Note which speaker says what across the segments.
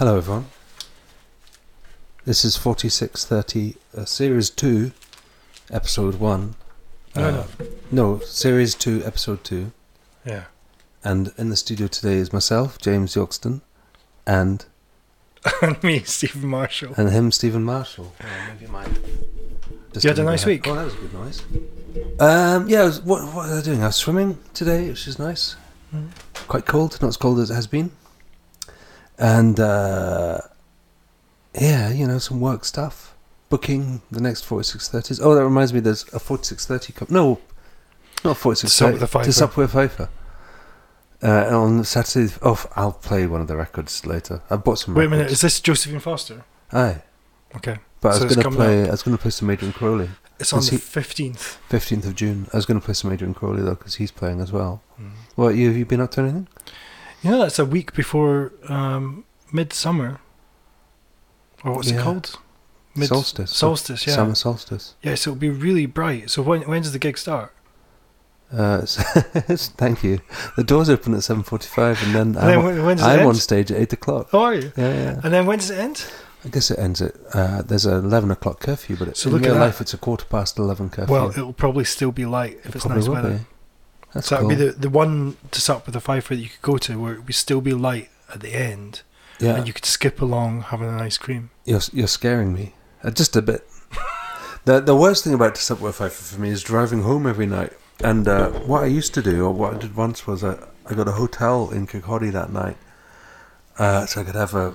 Speaker 1: Hello, everyone. This is 4630, uh, Series 2, Episode 1.
Speaker 2: No,
Speaker 1: Uh,
Speaker 2: no.
Speaker 1: No, Series 2, Episode 2.
Speaker 2: Yeah.
Speaker 1: And in the studio today is myself, James Yorkston, and
Speaker 2: and me, Stephen Marshall.
Speaker 1: and him, Stephen Marshall. Oh, maybe. Just
Speaker 2: You had a nice week?
Speaker 1: Oh, that was a good noise. Um, yeah, I was, what, what was I doing? I was swimming today, which is nice.
Speaker 2: Mm.
Speaker 1: Quite cold, not as cold as it has been. And, uh, yeah, you know, some work stuff. Booking the next 4630s. Oh, that reminds me, there's a 4630 come. No, not 4630.
Speaker 2: Sup with.
Speaker 1: To Sup with Pfeiffer. Uh, on Saturday. Oh, I'll play one of the records later. I bought some
Speaker 2: Wait a minute, is this Josephine Foster?
Speaker 1: Aye.
Speaker 2: Okay.
Speaker 1: But
Speaker 2: So
Speaker 1: I was going to
Speaker 2: coming
Speaker 1: play. I was going to play some Adrian Crowley.
Speaker 2: It's on the 15th.
Speaker 1: Fifteenth of June. I was going to play some Adrian Crowley though, because he's playing as well.
Speaker 2: Mm.
Speaker 1: What you have you been up to anything?
Speaker 2: You know, that's a week before um, midsummer. Or what's
Speaker 1: Yeah.
Speaker 2: it called?
Speaker 1: solstice.
Speaker 2: Solstice, yeah.
Speaker 1: Summer solstice.
Speaker 2: Yeah, so it'll be really bright. So when when does the gig start?
Speaker 1: Uh, so- thank you. The doors open at seven forty-five, and then
Speaker 2: And
Speaker 1: I'm, on-
Speaker 2: when, when
Speaker 1: I'm on stage at eight o'clock.
Speaker 2: Oh, are you?
Speaker 1: Yeah, yeah.
Speaker 2: And then when does it end?
Speaker 1: I guess it ends at uh, there's an eleven o'clock curfew, but it,
Speaker 2: So
Speaker 1: in
Speaker 2: look at
Speaker 1: real life it's a quarter past eleven curfew.
Speaker 2: Well, it'll probably still be light if
Speaker 1: It
Speaker 2: it's nice weather.
Speaker 1: be. That's
Speaker 2: so that'd be the, the one to sup with the Pfeiffer that you could go to where it would still be light at the end.
Speaker 1: yeah,
Speaker 2: And you could skip along having an ice cream.
Speaker 1: You're you're scaring me uh, just a bit. the The worst thing about the subway Pfeiffer for me is driving home every night. And uh, what I used to do, or what I did once, was I, I got a hotel in Kirkcaldy that night, uh, so I could have a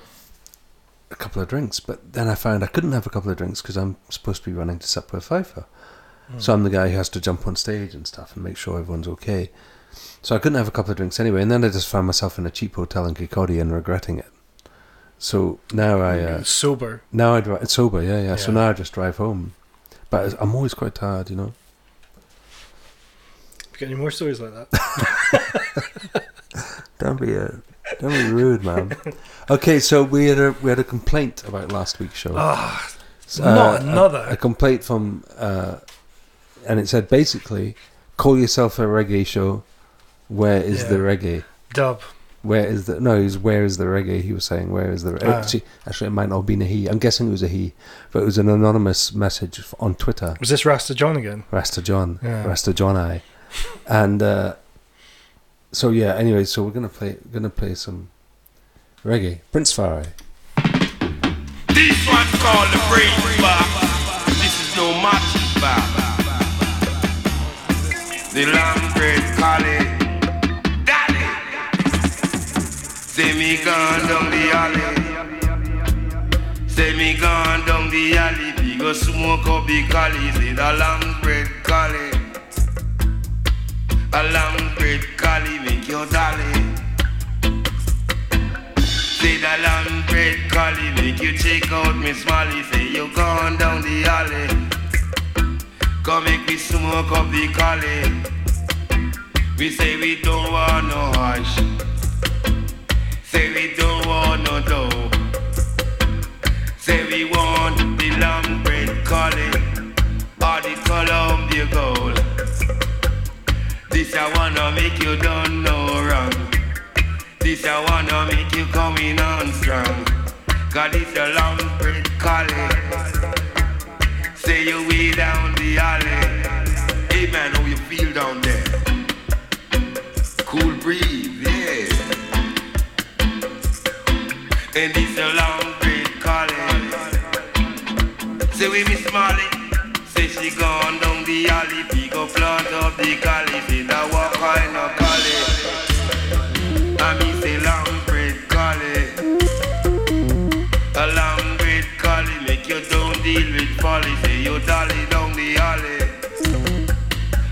Speaker 1: a couple of drinks. But then I found I couldn't have a couple of drinks because I'm supposed to be running to Subway Pfeiffer. So I'm the guy who has to jump on stage and stuff and make sure everyone's okay. So I couldn't have a couple of drinks anyway, and then I just found myself in a cheap hotel in Kirkcaldy and regretting it. So now I uh,
Speaker 2: Sober.
Speaker 1: now I drive. It's sober, yeah, yeah. So now I just drive home, but I'm always quite tired, you know.
Speaker 2: Got any more stories like that?
Speaker 1: Don't be a, don't be rude, man. Okay, so we had a we had a complaint about last week's show.
Speaker 2: Ah,
Speaker 1: S-
Speaker 2: not
Speaker 1: a-
Speaker 2: another.
Speaker 1: A, complaint from, uh, and it said basically, call yourself a reggae show. Where is
Speaker 2: Yeah.
Speaker 1: the reggae?
Speaker 2: dub.
Speaker 1: Where is the no? He's where is the reggae? He was saying where is the
Speaker 2: Ah.
Speaker 1: actually actually it might not have been a he. I'm guessing it was a he, but it was an anonymous message on Twitter.
Speaker 2: Was this Rasta John again?
Speaker 1: Rasta John,
Speaker 2: Yeah.
Speaker 1: Rasta John I, and uh, so yeah. Anyway, so we're gonna play gonna play some reggae. Prince Far I.
Speaker 3: This one's called the brain bar. The long bread collie. Daddy. Say me gone down the alley. Say me gone down the alley. We go smoke up the collie. Say the long bread collie. A long bread collie make your dolly. Say the long bread collie make you check out Miss Molly. Say you gone down the alley. Come make me smoke up the collie. We say we don't want no hush. Say we don't want no dough. Say we want the long bread collie or the Columbia gold. This I wanna make you done no wrong. This I wanna make you coming on strong. Cause this a long bread collie. Say you way down the alley. Hey man, how you feel down there? Cool breeze, yeah. And this a long bread collie. Say we Miss Molly. Say she gone down the alley. Pick up plant up the collie. Say that what kind of collie? Deal with Say you dolly down the alley.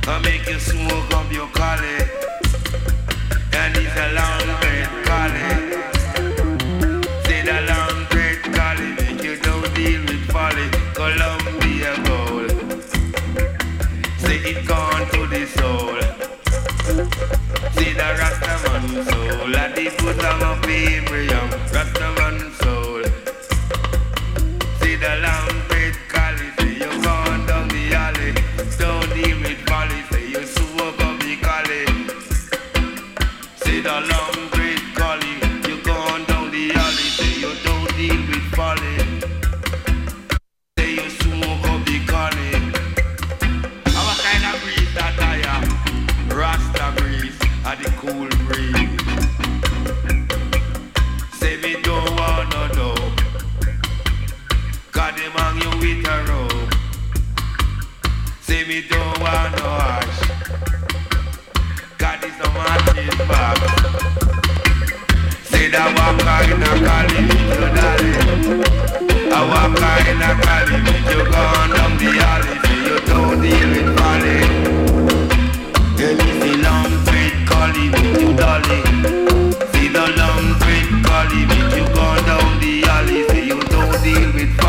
Speaker 3: I make you smoke up your collie. And it's a long bread collie. Say the long bread collie Make you don't deal with folly. Columbia gold Say it gone to the soul. See the Rastaman soul. At the foot of my Abraham Rastaman soul. See the walk in a private Make you go down the alley you don't deal with folly Girl, you long street collie Make you dolly See the long street collie Make you go down the alley you don't deal with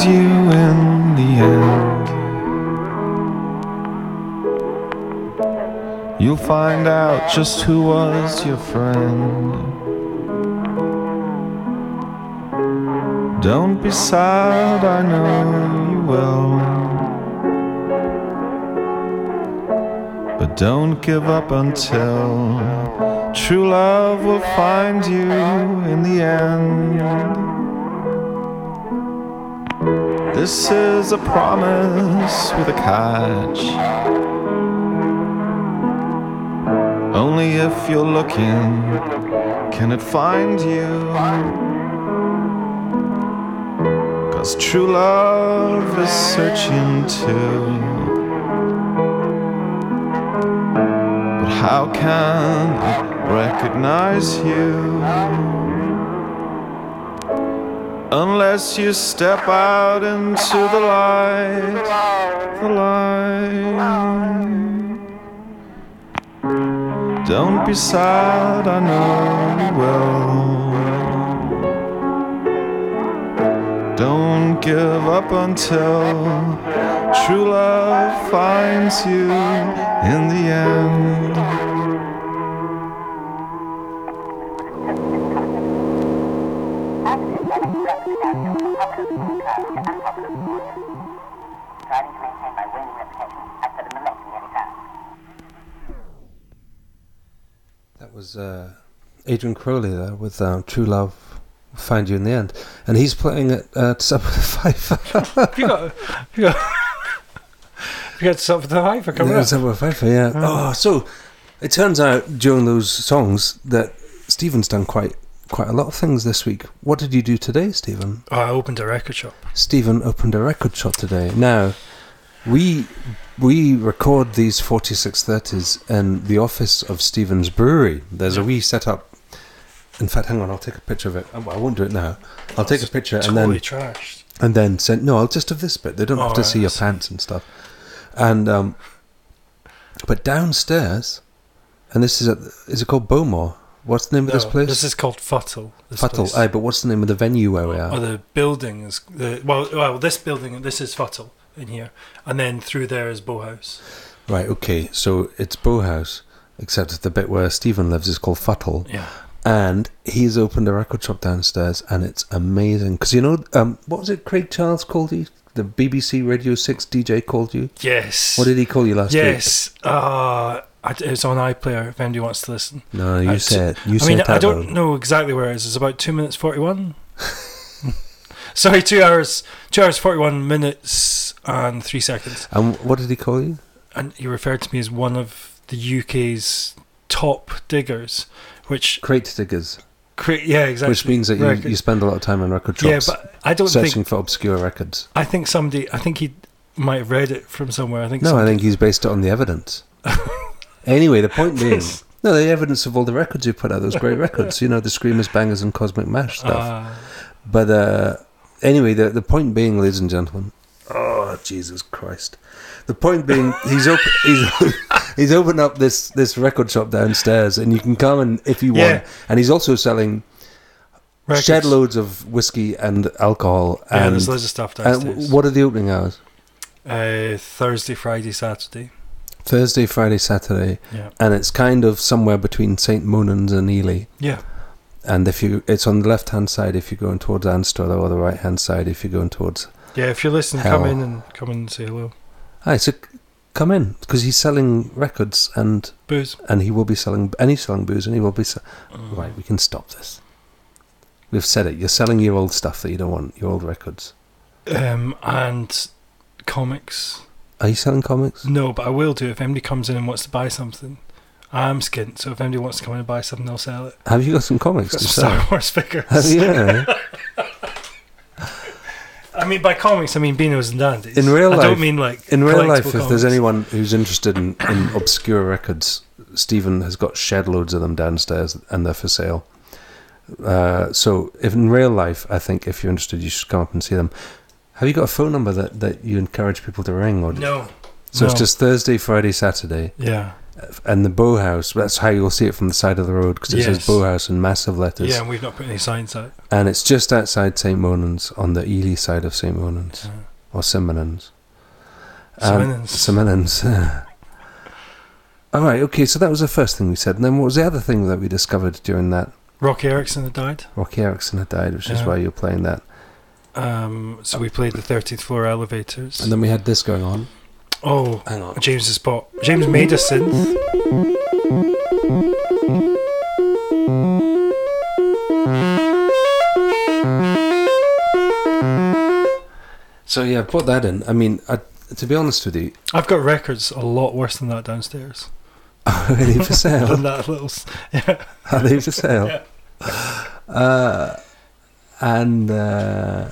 Speaker 4: find you
Speaker 5: in the end. You'll find out just who was your friend. Don't be sad, I know you will. But don't give up until true love will find you in the end. This is a promise with a catch. Only if you're looking can it find you. Cause true love is searching too. But how can it recognize you? Unless you step out into the light, the light. Don't be sad, I know you will. Don't give up until true love finds you in the end.
Speaker 1: Was uh, Adrian Crowley there with um, True Love Find You in the End. And he's playing at uh, Subway Five.
Speaker 2: Have you got? You got? you got for the Fifer coming
Speaker 1: Yeah,
Speaker 2: up?
Speaker 1: Subway Five, yeah. Oh, so it turns out during those songs that Stephen's done quite quite a lot of things this week. What did you do today, Stephen?
Speaker 2: Oh, I opened a record shop.
Speaker 1: Stephen opened a record shop today. Now, we we record these 4630s in the office of Stephen's Brewery. There's a wee setup. In fact, hang on, I'll take a picture of it. Oh, well, I won't do it now. I'll take a picture and
Speaker 2: Totally
Speaker 1: then
Speaker 2: trashed.
Speaker 1: and then send. No, I'll just have this bit. They don't have
Speaker 2: Oh,
Speaker 1: to
Speaker 2: right,
Speaker 1: see your
Speaker 2: see.
Speaker 1: pants and stuff. And um, but downstairs, and this is at is it called Bowmore? What's the name of this place?
Speaker 2: This is called Futtle.
Speaker 1: Futtle. Aye, but what's the name of the venue where we are?
Speaker 2: Oh, the building is the well. Well, this building. This is Futtle in here, and then through there is Bowhouse.
Speaker 1: Right, okay, so it's Bowhouse, except the bit where Stephen lives is called Futtle,
Speaker 2: Yeah.
Speaker 1: and he's opened a record shop downstairs, and it's amazing. Because you know, um, what was it Craig Charles called you? The BBC Radio 6 DJ called you?
Speaker 2: Yes.
Speaker 1: What did he call you last week?
Speaker 2: Yes. Uh, I- it's on iPlayer if anybody wants to listen.
Speaker 1: No, you
Speaker 2: I-
Speaker 1: said, you
Speaker 2: I
Speaker 1: said
Speaker 2: mean,
Speaker 1: that.
Speaker 2: I don't
Speaker 1: though.
Speaker 2: know exactly where it is. It's about two minutes forty-one. Sorry, two hours, two hours forty-one minutes and three seconds.
Speaker 1: And what did he call you?
Speaker 2: And he referred to me as one of the UK's top diggers, which,
Speaker 1: Crate Diggers,
Speaker 2: cre- yeah, exactly.
Speaker 1: which means that you,
Speaker 2: Record-
Speaker 1: you spend a lot of time on record shops.
Speaker 2: yeah, but I don't
Speaker 1: searching
Speaker 2: think.
Speaker 1: for obscure records.
Speaker 2: I think somebody. I think he might have read it from somewhere. I think.
Speaker 1: No, I think he's based it on the evidence. anyway, the point being, no, the evidence of all the records you put out, those great records, you know, the Screamers, Bangers, and Cosmic Mash stuff.
Speaker 2: Uh,
Speaker 1: But uh, anyway, the the point being, ladies and gentlemen, oh Jesus Christ! The point being, he's op- he's he's opened up this this record shop downstairs, and you can come and if you
Speaker 2: Yeah.
Speaker 1: want. And he's also selling
Speaker 2: records.
Speaker 1: shed loads of whiskey and alcohol.
Speaker 2: Yeah,
Speaker 1: and
Speaker 2: there's loads of stuff
Speaker 1: and
Speaker 2: downstairs.
Speaker 1: what are the opening hours?
Speaker 2: Uh, Thursday, Friday, Saturday.
Speaker 1: Thursday, Friday, Saturday,
Speaker 2: Yeah.
Speaker 1: and it's kind of somewhere between St. Monans and Elie.
Speaker 2: Yeah.
Speaker 1: And if you, it's on the left hand side if you're going towards Anstruther, or the right hand side if you're going towards.
Speaker 2: Yeah, if you're listening, come in and come and say hello.
Speaker 1: Hi, so come in because he's selling records and
Speaker 2: Booze.
Speaker 1: and he will be selling and he's selling booze and he will be. Se-
Speaker 2: Mm.
Speaker 1: Right, we can stop this. We've said it. You're selling your old stuff that you don't want, your old records.
Speaker 2: Um, and comics.
Speaker 1: Are you selling comics?
Speaker 2: No, but I will do if anybody comes in and wants to buy something. I'm skint, so if anybody wants to come in and buy something, I'll sell it.
Speaker 1: Have you got some comics
Speaker 2: Got
Speaker 1: to
Speaker 2: some Star? Wars figures.
Speaker 1: Have you? Yeah.
Speaker 2: I mean, by comics, I mean Beanos and Dandies.
Speaker 1: In real
Speaker 2: I
Speaker 1: life-
Speaker 2: don't mean like
Speaker 1: In real life, if there's anyone who's interested in, in obscure records, Stephen has got shed loads of them downstairs and they're for sale. Uh, so, if in real life, I think if you're interested, you should come up and see them. Have you got a phone number that, that you encourage people to ring? Or
Speaker 2: no,
Speaker 1: So it's just Thursday, Friday, Saturday,
Speaker 2: yeah,
Speaker 1: and the Bowhouse. That's how you'll see it from the side of the road because it says
Speaker 2: Yes.
Speaker 1: Bowhouse in massive letters.
Speaker 2: yeah. And we've not put any signs out.
Speaker 1: And it's just outside St. Monans on the Elie side of St. Monans
Speaker 2: Yeah.
Speaker 1: or Simonans.
Speaker 2: Simonans.
Speaker 1: Simonans. All right, okay, so that was the first thing we said. And then what was the other thing that we discovered during that?
Speaker 2: Roky Erickson had died.
Speaker 1: Roky Erickson had died, which is why you're playing that.
Speaker 2: Um, so we played the 13th floor elevators.
Speaker 1: And then we had this going on.
Speaker 2: Oh,
Speaker 1: hang on.
Speaker 2: James's pot. James made a synth.
Speaker 1: So yeah, I put that in. I mean, I, to be honest with you,
Speaker 6: I've got records a lot worse than that downstairs.
Speaker 1: Are they for sale?
Speaker 6: than that little, yeah.
Speaker 1: Are they for sale? yeah. Uh, and uh,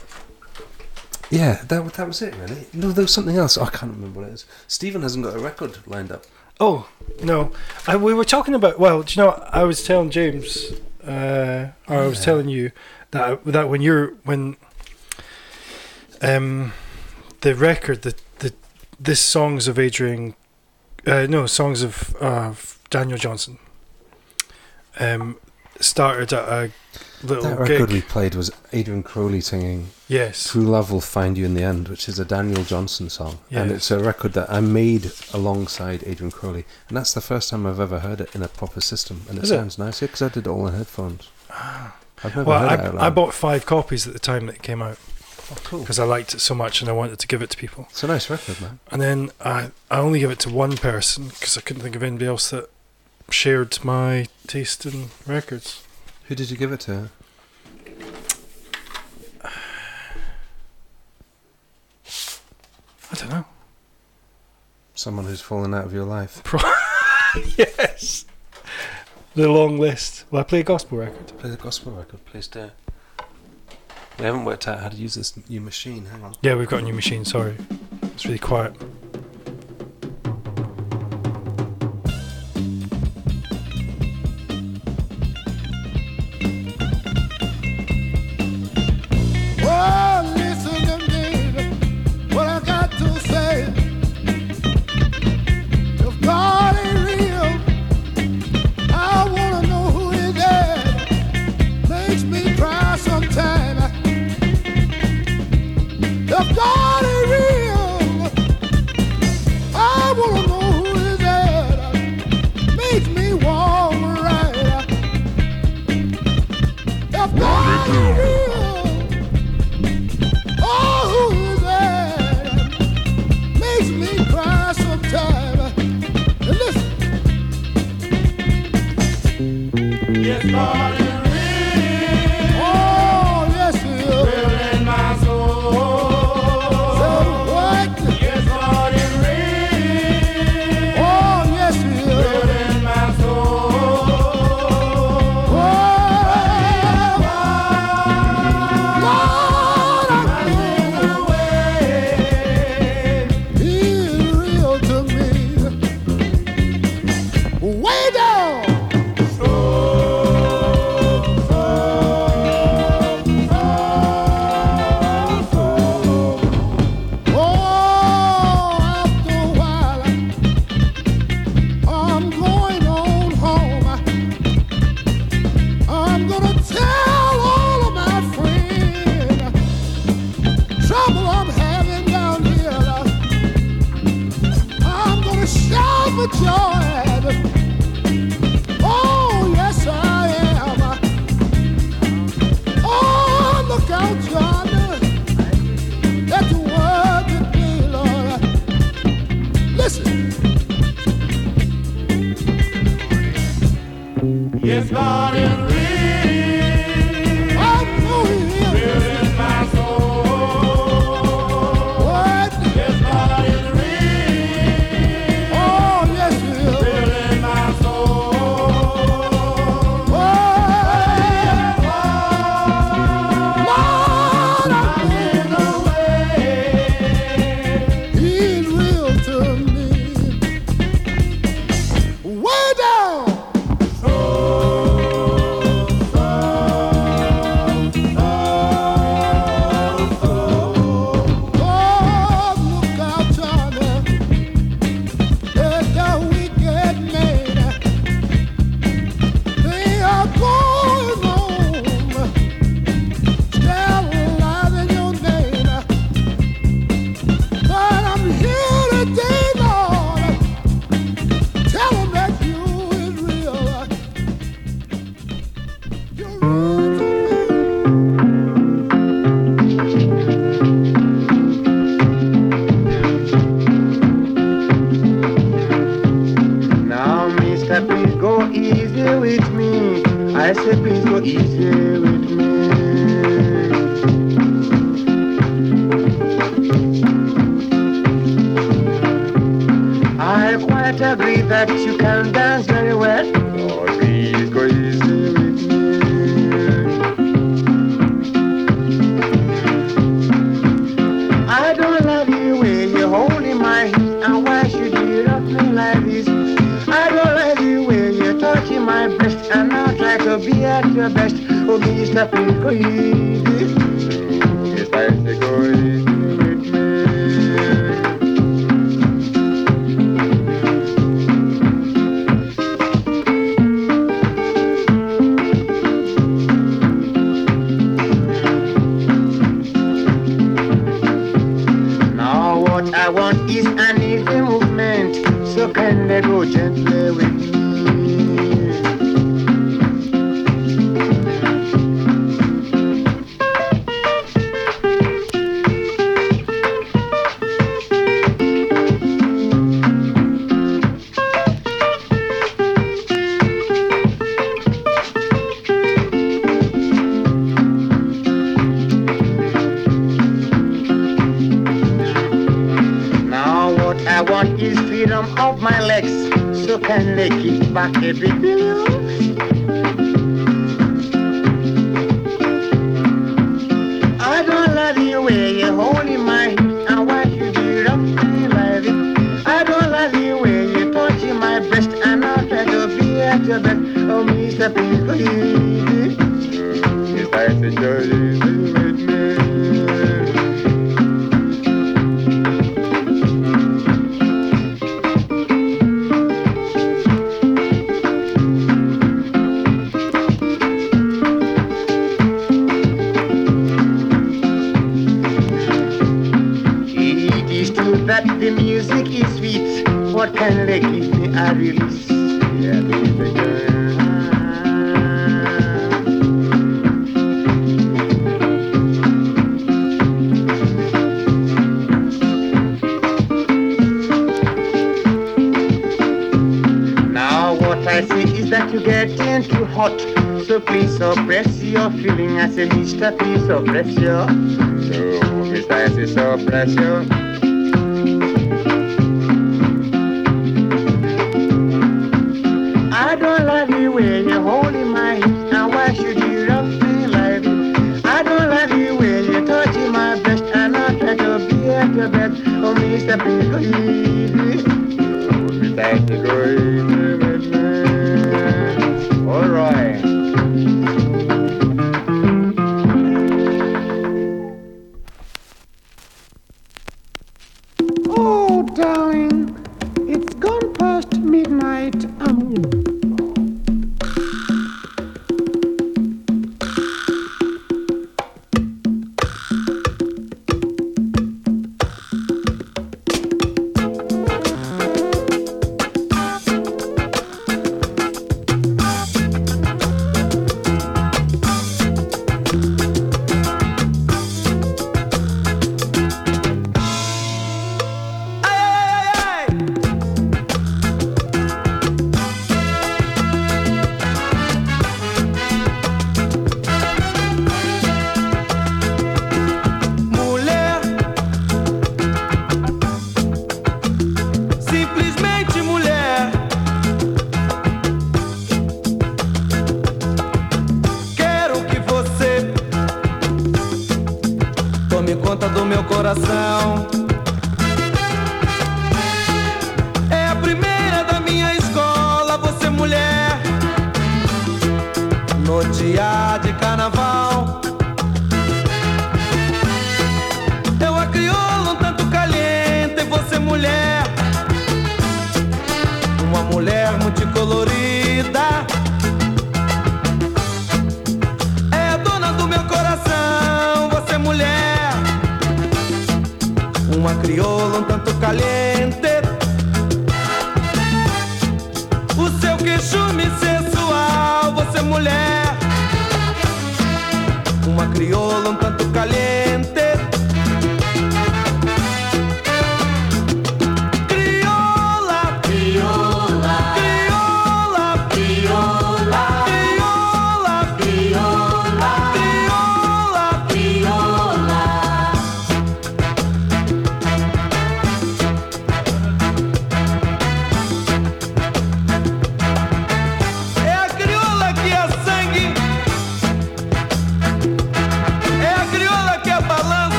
Speaker 1: yeah, that that was it really. No, there was something else. I can't remember what it is. Stephen hasn't got a record lined up.
Speaker 6: Oh no, I, we were talking about. Well, do you know? I was telling James, uh, or I was telling you that that when you're when um the record the the this songs of Adrian, uh, no songs of uh, Daniel Johnston, um started at a little
Speaker 1: That record
Speaker 6: gig.
Speaker 1: we played was Adrian Crowley singing
Speaker 6: yes,
Speaker 1: "True Love Will Find You in the End," which is a Daniel Johnston song, and it's a record that I made alongside Adrian Crowley, and that's the first time I've ever heard it in a proper system, and it
Speaker 6: Is it?
Speaker 1: sounds nice. Yeah, because I did it all in headphones. Ah. I've never
Speaker 6: well,
Speaker 1: heard it
Speaker 6: I,
Speaker 1: loud.
Speaker 6: I bought five copies at the time that it came out
Speaker 1: Oh, cool.
Speaker 6: because I liked it so much and I wanted to give it to people.
Speaker 1: It's a nice record, man.
Speaker 6: And then I, I only give it to one person because I couldn't think of anybody else that shared my taste in records.
Speaker 1: Who did you give it to?
Speaker 6: I don't know.
Speaker 1: Someone who's fallen out of your life.
Speaker 6: yes. The long list. Will I play a gospel record?
Speaker 1: Play the gospel record, please do. We haven't worked out how to use this new machine. Hang on.
Speaker 6: Yeah, we've got a new machine. Sorry, it's really quiet.
Speaker 7: can they it back every. I don't love you where you're holding my and why you do rough like. I don't love you where you're touching my breast and I'll try to be at your best. Oh, Mr.
Speaker 8: Pinkle,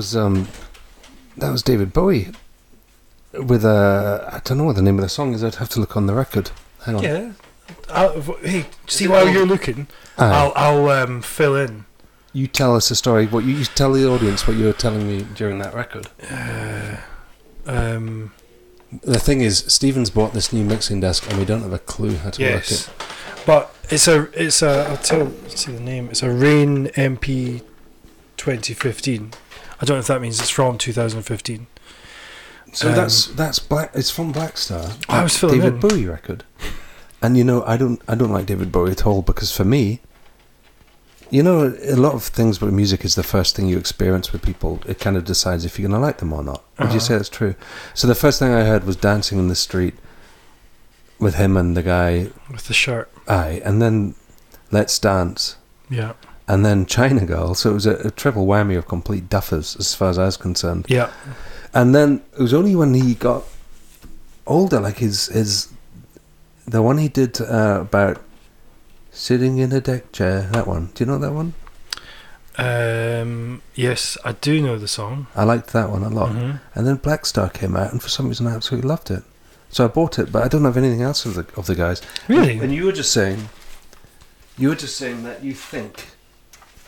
Speaker 8: was
Speaker 1: um, that was David Bowie with a I don't know what the name of the song is. I'd have to look on the record. Hang on.
Speaker 2: Yeah. I'll, hey, see while you're looking,
Speaker 1: Aye.
Speaker 2: I'll, I'll um, fill in.
Speaker 1: You tell us a story. What you, you tell the audience what you were telling me during that record.
Speaker 2: Um,
Speaker 1: The thing is, Stephen's bought this new mixing desk, and we don't have a clue how to work
Speaker 2: yes,
Speaker 1: it.
Speaker 2: but it's a it's a I'll tell see the name. It's a Rane MP 2015. I don't know if that means it's from 2015.
Speaker 1: So
Speaker 2: Um,
Speaker 1: that's that's black. It's from Black Star.
Speaker 2: I was filling
Speaker 1: David
Speaker 2: in.
Speaker 1: Bowie record. And you know, I don't I don't like David Bowie at all because for me, you know, a lot of things with music is the first thing you experience with people. It kind of decides if you're going to like them or not. Would you
Speaker 2: Uh-huh.
Speaker 1: say that's true? So the first thing I heard was dancing in the street with him and the guy.
Speaker 2: with the shirt.
Speaker 1: Aye, and then Let's Dance,
Speaker 2: Yeah,
Speaker 1: and then China Girl. So it was a, a triple whammy of complete duffers, as far as I was concerned.
Speaker 2: yeah,
Speaker 1: And then it was only when he got older, like his his the one he did uh, about Sitting in a deck chair. That one. Do you know that one?
Speaker 2: Um, yes, I do know the song.
Speaker 1: I liked that one a lot.
Speaker 2: Mhm.
Speaker 1: And then Black Star came out, and for some reason I absolutely loved it. So I bought it, but I don't have anything else of the of the guys.
Speaker 2: Really?
Speaker 1: And you were just saying, you were just saying that you think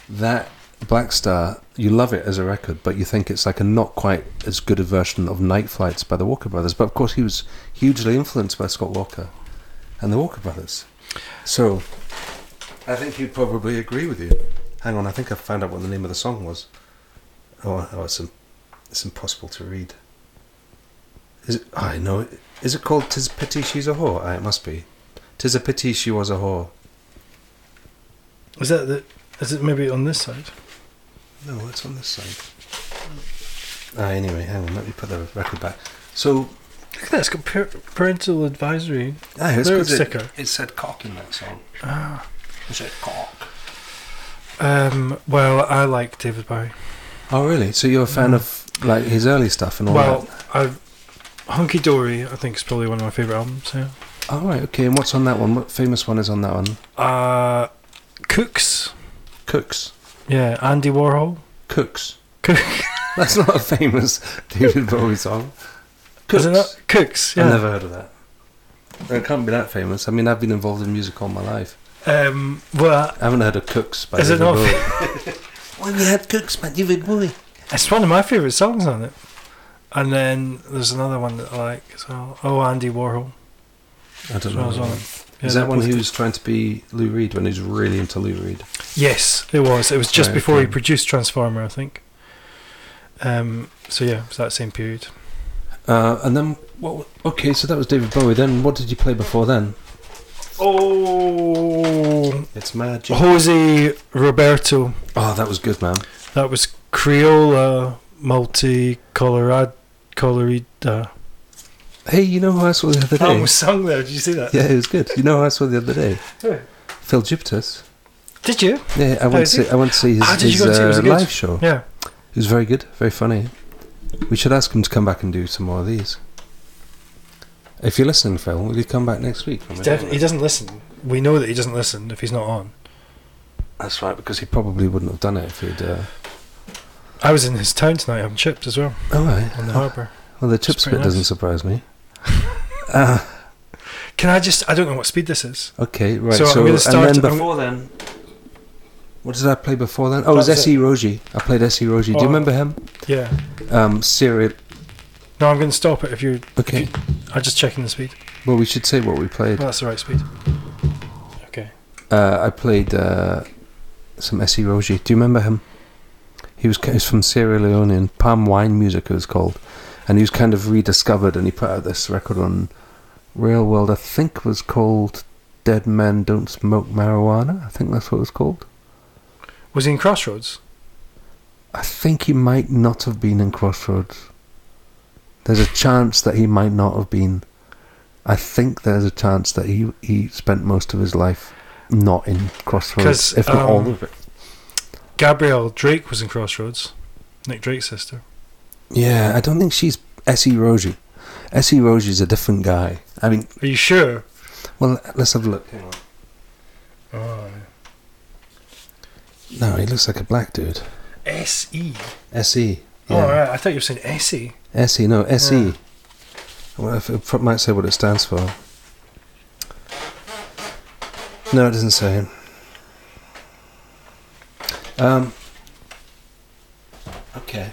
Speaker 1: that Black Star, you love it as a record, but you think it's like a not quite as good a version of Nite Flights by the Walker Brothers. But of course, he was hugely influenced by Scott Walker and the Walker Brothers. So I think he'd probably agree with you. Hang on, I think I found out what the name of the song was. Oh, oh it's, it's impossible to read. Is it? I know. Is it called "Tis Pity She's a Whore"? Ah, it must be. "Tis a Pity She Was a Whore."
Speaker 2: Is that the? Is it maybe on this side?
Speaker 1: No, it's on this side. Ah, anyway, hang on. Let me put the record back. So,
Speaker 2: Look at that. It's got par- parental advisory.
Speaker 1: ah, it's 'cause it,
Speaker 2: sticker.
Speaker 1: it said cock in that song.
Speaker 2: Ah.
Speaker 1: It said cock.
Speaker 2: Um. Well, I like David Bowie.
Speaker 1: Oh, really? So you're a fan of like his early stuff and all
Speaker 2: well,
Speaker 1: that?
Speaker 2: I've Hunky Dory. I think is probably one of my favorite albums. Yeah.
Speaker 1: All right. Okay. And what's on that one? What famous one is on that one?
Speaker 2: Uh, Kooks.
Speaker 1: Kooks.
Speaker 2: Yeah, Andy Warhol.
Speaker 1: Kooks.
Speaker 2: Cook.
Speaker 1: That's not a famous David Bowie song.
Speaker 2: Is it not? Kooks. Yeah.
Speaker 1: I've never heard of that. It can't be that famous. I mean, I've been involved in music all my life.
Speaker 2: Um. Well,
Speaker 1: I haven't heard of Kooks by
Speaker 2: Is it not?
Speaker 1: Bowie. well, you had Kooks by David Bowie.
Speaker 2: it's one of my favorite songs on it. And then there's another one that I like as well. Oh, Andy Warhol.
Speaker 1: I don't know.
Speaker 2: Well as on it. Yeah,
Speaker 1: Is that one
Speaker 2: both
Speaker 1: he was trying to be Lou Reed when he was really into Lou Reed?
Speaker 2: Yes, it was. It was just before he produced Transformer, I think. Um. So yeah, it was that same period.
Speaker 1: Uh, and then, what? Okay, so that was David Bowie. Then, what did you play before then?
Speaker 2: Oh,
Speaker 1: It's magic.
Speaker 2: Jose Roberto.
Speaker 1: Oh, that was good, man.
Speaker 2: That was Creola multi-colorad colorida.
Speaker 1: Hey, you know who I saw the other
Speaker 2: That
Speaker 1: day?
Speaker 2: was sung there. Did you see that?
Speaker 1: Yeah, it was good. You know who I saw the other day?
Speaker 2: Who?
Speaker 1: Phil Gyptus.
Speaker 2: Did you?
Speaker 1: Yeah, I
Speaker 2: Oh,
Speaker 1: went to see, I went to see his,
Speaker 2: you
Speaker 1: his uh, live show.
Speaker 2: Yeah.
Speaker 1: It was very good, very funny. We should ask him to come back and do some more of these. If you're listening, Phil, will you come back next week?
Speaker 2: He, def- he doesn't listen. We know that he doesn't listen if he's not on.
Speaker 1: That's right, because he probably wouldn't have done it if he'd. Uh...
Speaker 2: I was in his town tonight having chips as well
Speaker 1: Oh, right.
Speaker 2: on the harbour.
Speaker 1: Well, the chips bit doesn't surprise me. Uh,
Speaker 2: Can I just? I don't know what speed this is.
Speaker 1: okay, right.
Speaker 2: So
Speaker 1: So,
Speaker 2: I'm gonna start-
Speaker 1: and then
Speaker 2: I'm-
Speaker 1: before then, what did I play before then? Oh, it was
Speaker 2: That was
Speaker 1: Essie I played Essie Rogie. Do
Speaker 2: Oh.
Speaker 1: you remember him?
Speaker 2: Yeah.
Speaker 1: Um, serial.
Speaker 2: No, I'm going to stop it if you.
Speaker 1: Okay.
Speaker 2: I'm just checking the speed.
Speaker 1: Well, we should say what we played.
Speaker 2: Well, that's the right speed. Okay.
Speaker 1: Uh, I played uh, some Essie Rogie. Do you remember him? He was, he was from Sierra Leone and Palm Wine Music it was called. And he was kind of rediscovered and he put out this record on Real World, I think was called Dead Men Don't Smoke Marijuana. I think that's what it was called.
Speaker 2: Was he in Crossroads?
Speaker 1: I think he might not have been in Crossroads. There's a chance that he might not have been. I think there's a chance that he, he spent most of his life not in Crossroads, if not all
Speaker 2: um,
Speaker 1: of it.
Speaker 2: Gabrielle Drake was in Crossroads. Nick Drake's sister.
Speaker 1: Yeah, I don't think she's Essie Rogie. Essie Rogie's a different guy. I mean,
Speaker 2: Are you sure?
Speaker 1: well, let's have a look. Hang on.
Speaker 2: Oh.
Speaker 1: No, he looks like a black dude.
Speaker 2: S E.
Speaker 1: S.E.
Speaker 2: Oh, right. I thought you were saying Essie.
Speaker 1: S.E. No, S.E.
Speaker 2: Yeah.
Speaker 1: Well, if it might say what it stands for. No, it doesn't say. Um. Okay.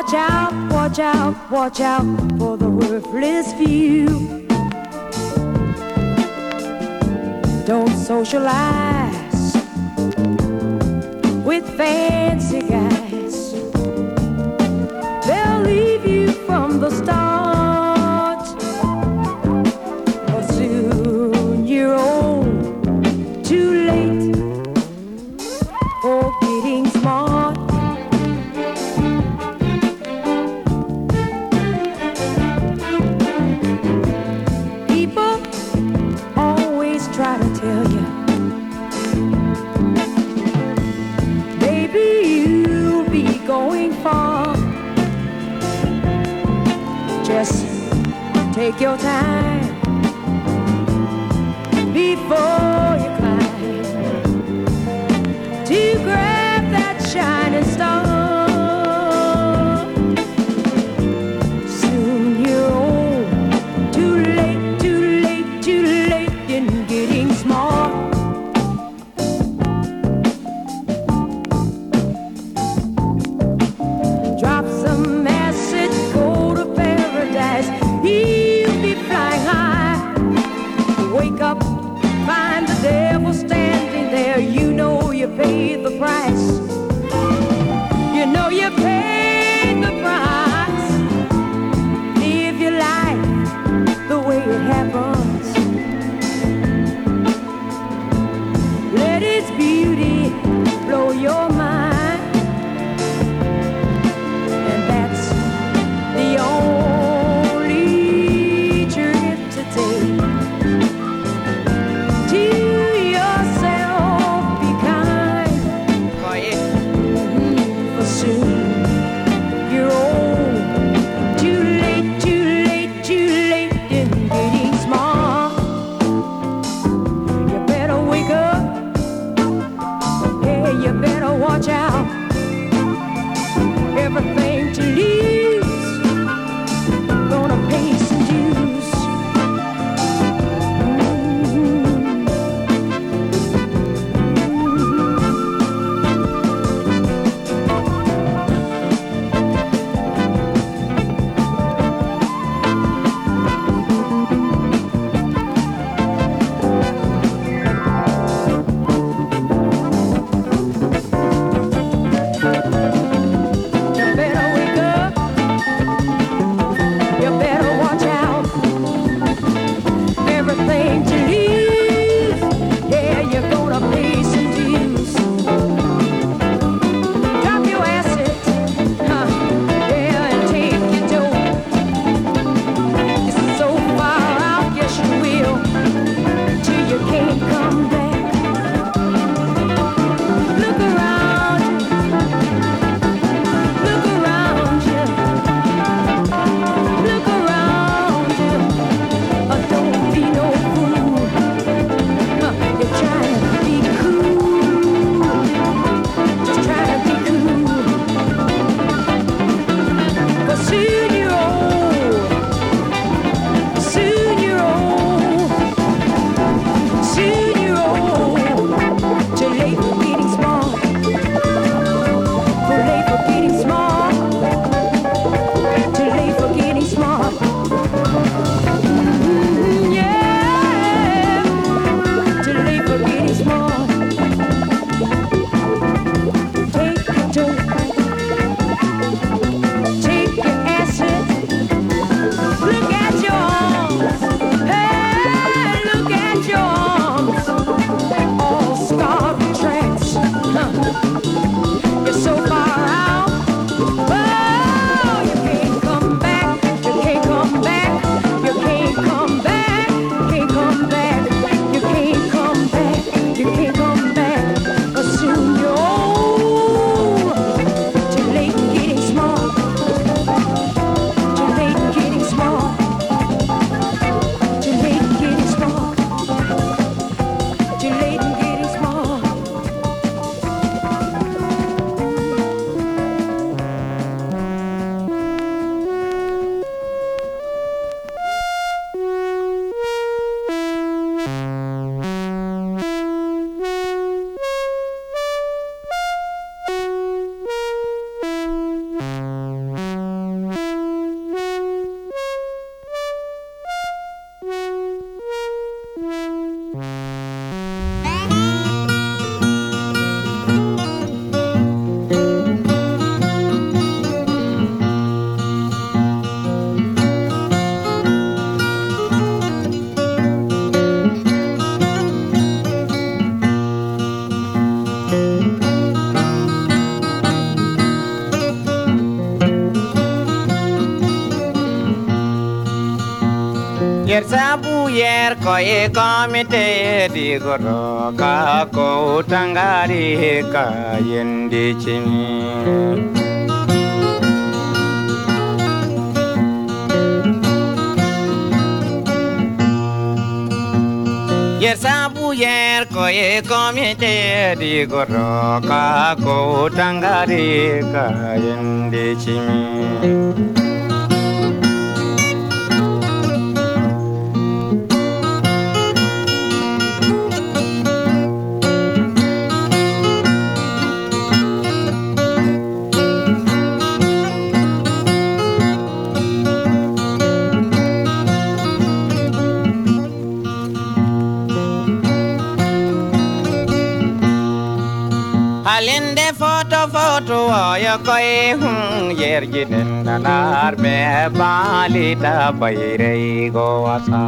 Speaker 9: Watch out, watch out, watch out for the worthless few. Don't socialize with fancy guys. They'll leave you from the start. take your time.
Speaker 7: Yer ko e komite di goro ka ko tangari ka yendi chimi Yer sabu yer ko e komite di goro ka ko tangari ka yendi chimi गए यर्गिनार में बालिता बैरै गोवासा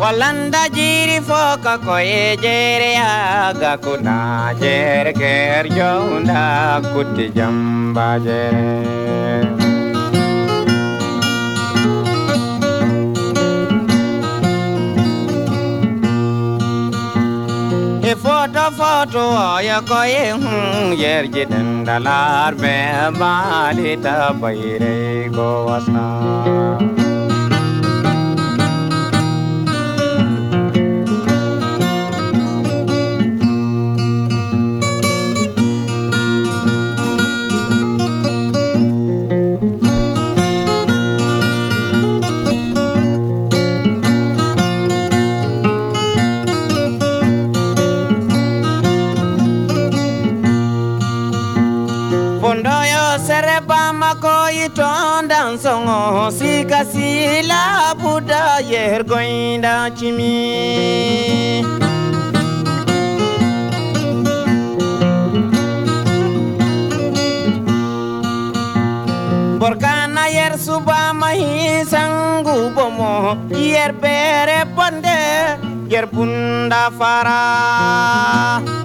Speaker 7: वलंद जीरी फोक कोए जेरे आगा, कुना जेर घेर जौंदा कुट जम्बा जेरे। E foto ya koye hun yer jiden dalar be bali ta bayre go wasa sika sila buda yer goinda chimi Borkana yer suba mahi sangu bomo yer bere ponde yer bunda fara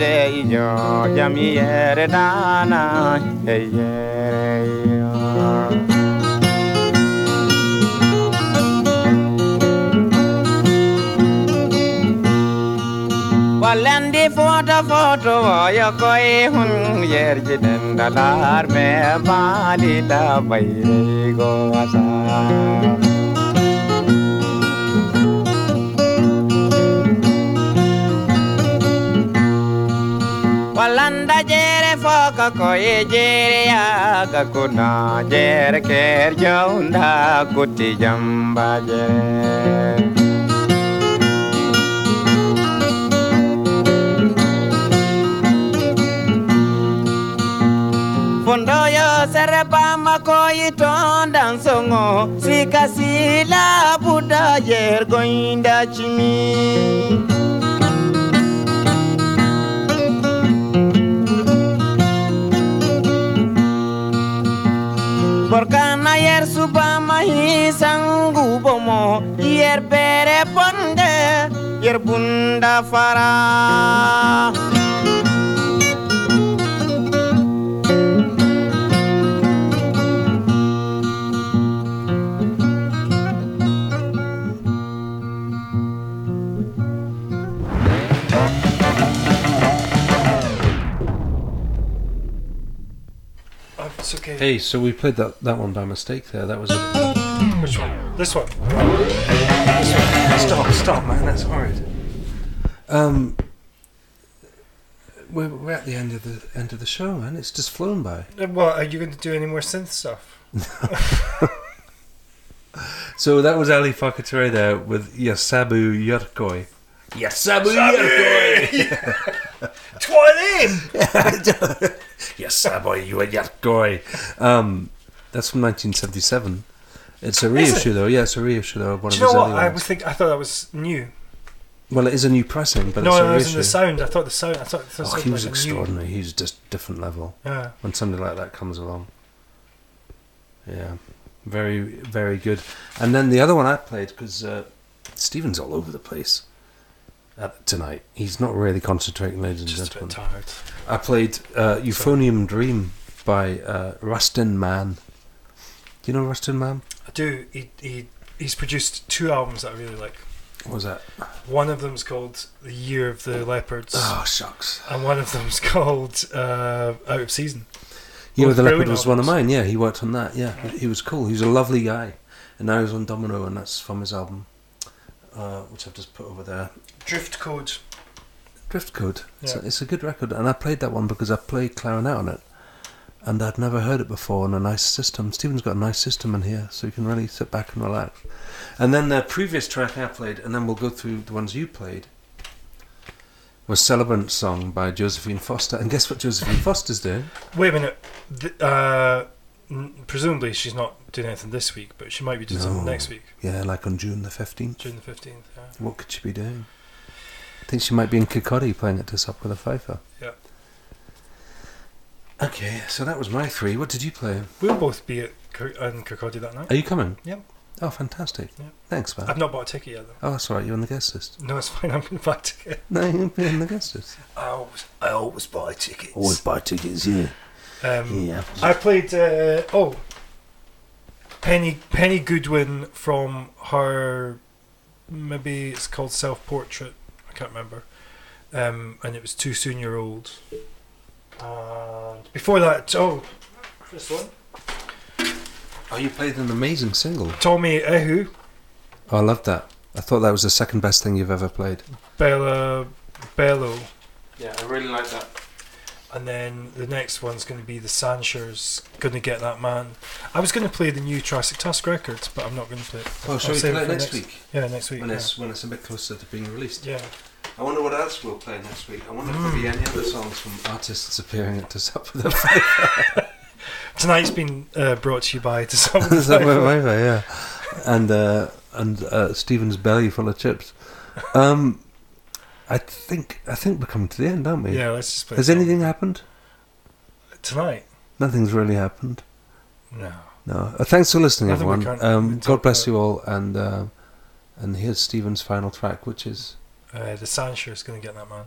Speaker 7: yere yo jami yere dana yere yo Walandi foto foto ya koi hun yer jiden dalar me bali da bayre go asa Kanda jere foka ko e jere aga kuna jere ker jaunda kuti jamba jere. fondoyo serepama koyitondan songo sikasila buda yergoyinda cimi subamahi sangubomo yer bere bonde yer bunda fara
Speaker 2: okay.
Speaker 1: Hey, so we played that, that one by mistake there. That was a.
Speaker 2: Which one? This one.
Speaker 1: Stop, stop, man, that's horrid. Um. We're, we're at the end of the end of the show, man. It's just flown by.
Speaker 2: Uh, What are you going to do any more synth stuff? No.
Speaker 1: So that was Ali Farka Touré there with Yasabu Yurkoi. Yasabu Yurkoi!
Speaker 2: Twine in.
Speaker 1: Yasabu Yurkoi! Um, that's from 1977. It's a
Speaker 2: Is it?
Speaker 1: reissue, though. Yeah, it's a reissue, though, of one
Speaker 2: Do you
Speaker 1: his
Speaker 2: know what? I was think I thought that was new.
Speaker 1: Well, it is a new pressing, but
Speaker 2: no,
Speaker 1: it's a
Speaker 2: I was in
Speaker 1: reissue.
Speaker 2: the sound. I thought the sound. I thought, I thought
Speaker 1: Oh,
Speaker 2: it
Speaker 1: he was
Speaker 2: like a new-
Speaker 1: extraordinary. He's just different level.
Speaker 2: Yeah.
Speaker 1: When something like that comes along. Yeah. Very, very good. And then the other one I played because uh, Stephen's all over the place tonight. He's not really concentrating, ladies and
Speaker 2: Just a bit
Speaker 1: gentlemen.
Speaker 2: tired.
Speaker 1: I played uh, Euphonium Dream by uh, Rustin Man. Do you know Rustin Man?
Speaker 2: I do. He, he he's produced two albums that I really like.
Speaker 1: What was that?
Speaker 2: One of them's called The Year of the Leopards,
Speaker 1: Oh, shucks.
Speaker 2: and one of them's called uh, Out of Season.
Speaker 1: Yeah,
Speaker 2: Both
Speaker 1: the Leopard
Speaker 2: brilliant
Speaker 1: was one of mine. Yeah, he worked on that. Yeah, he was cool. He was a lovely guy. And now he's on Domino, and that's from his album, uh, which I've just put over there.
Speaker 2: Drift Code.
Speaker 1: Drift Code. It's,
Speaker 2: Yeah.
Speaker 1: a, it's a good record, and I played that one because I played clarinet on it, and I'd never heard it before. And a nice system. Stephen's got a nice system in here, so you can really sit back and relax. And then the previous track I played, and then we'll go through the ones you played. Was Celebrant Song by Josephine Foster, and guess what Josephine Foster's doing?
Speaker 2: Wait a minute. Th- uh, presumably she's not doing anything this week, but she might be doing something next week,
Speaker 1: Yeah, like on June the fifteenth.
Speaker 2: June the fifteenth. Yeah.
Speaker 1: What could she be doing? I think she might be in Kirkcaldy playing at to Sup with a Pfeiffer.
Speaker 2: Yeah.
Speaker 1: Okay, so that was my three. What did you play?
Speaker 2: We'll both be at in Kirkcaldy that night.
Speaker 1: Are you coming?
Speaker 2: Yep.
Speaker 1: Oh, fantastic.
Speaker 2: Yeah.
Speaker 1: Thanks, man.
Speaker 2: I've not bought a ticket yet though.
Speaker 1: Oh, that's all right. You're on the guest list.
Speaker 2: No, it's fine. I'm going to buy a ticket.
Speaker 1: No, you'll be on the guest list.
Speaker 2: I always, I always buy tickets.
Speaker 1: Always buy tickets, yeah.
Speaker 2: Um,
Speaker 1: Yeah.
Speaker 2: I played. Uh, oh, Penny Penny Goodwin from her. Maybe it's called Self Portrait. I can't remember. Um, and it was too soon. You're old. And before that, oh, this one.
Speaker 1: Oh, you played an amazing single.
Speaker 2: Tommy Ehu,
Speaker 1: Oh, I loved that. I thought that was the second best thing you've ever played.
Speaker 2: Bella Bello.
Speaker 1: Yeah, I really like that.
Speaker 2: And then the next one's going to be the Sanshers. Gonna get that man. I was going to play the new Triassic Tusk records, but I'm not going to play it.
Speaker 1: Oh,
Speaker 2: I'll
Speaker 1: shall we play it next week?
Speaker 2: Yeah, next week.
Speaker 1: When
Speaker 2: yeah.
Speaker 1: it's when it's a bit closer to being released.
Speaker 2: yeah.
Speaker 1: I wonder what else we'll play next week. I wonder if there'll be any other songs from artists appearing at To Sup with a
Speaker 2: Tonight's been uh, brought to you by to
Speaker 1: Sup with a Pfeiffer, yeah. And uh, and uh, Stephen's belly full of chips. Um, I think I think we're coming to the end, aren't we?
Speaker 2: Yeah, let's just play.
Speaker 1: Has anything happened?
Speaker 2: tonight?
Speaker 1: Nothing's really happened.
Speaker 2: No.
Speaker 1: No. Uh, thanks for listening,
Speaker 2: Nothing we
Speaker 1: everyone.
Speaker 2: can't- we
Speaker 1: Um, God bless
Speaker 2: about.
Speaker 1: you all, and uh, and here's Stephen's final track, which is
Speaker 2: Uh, the is gonna get that man.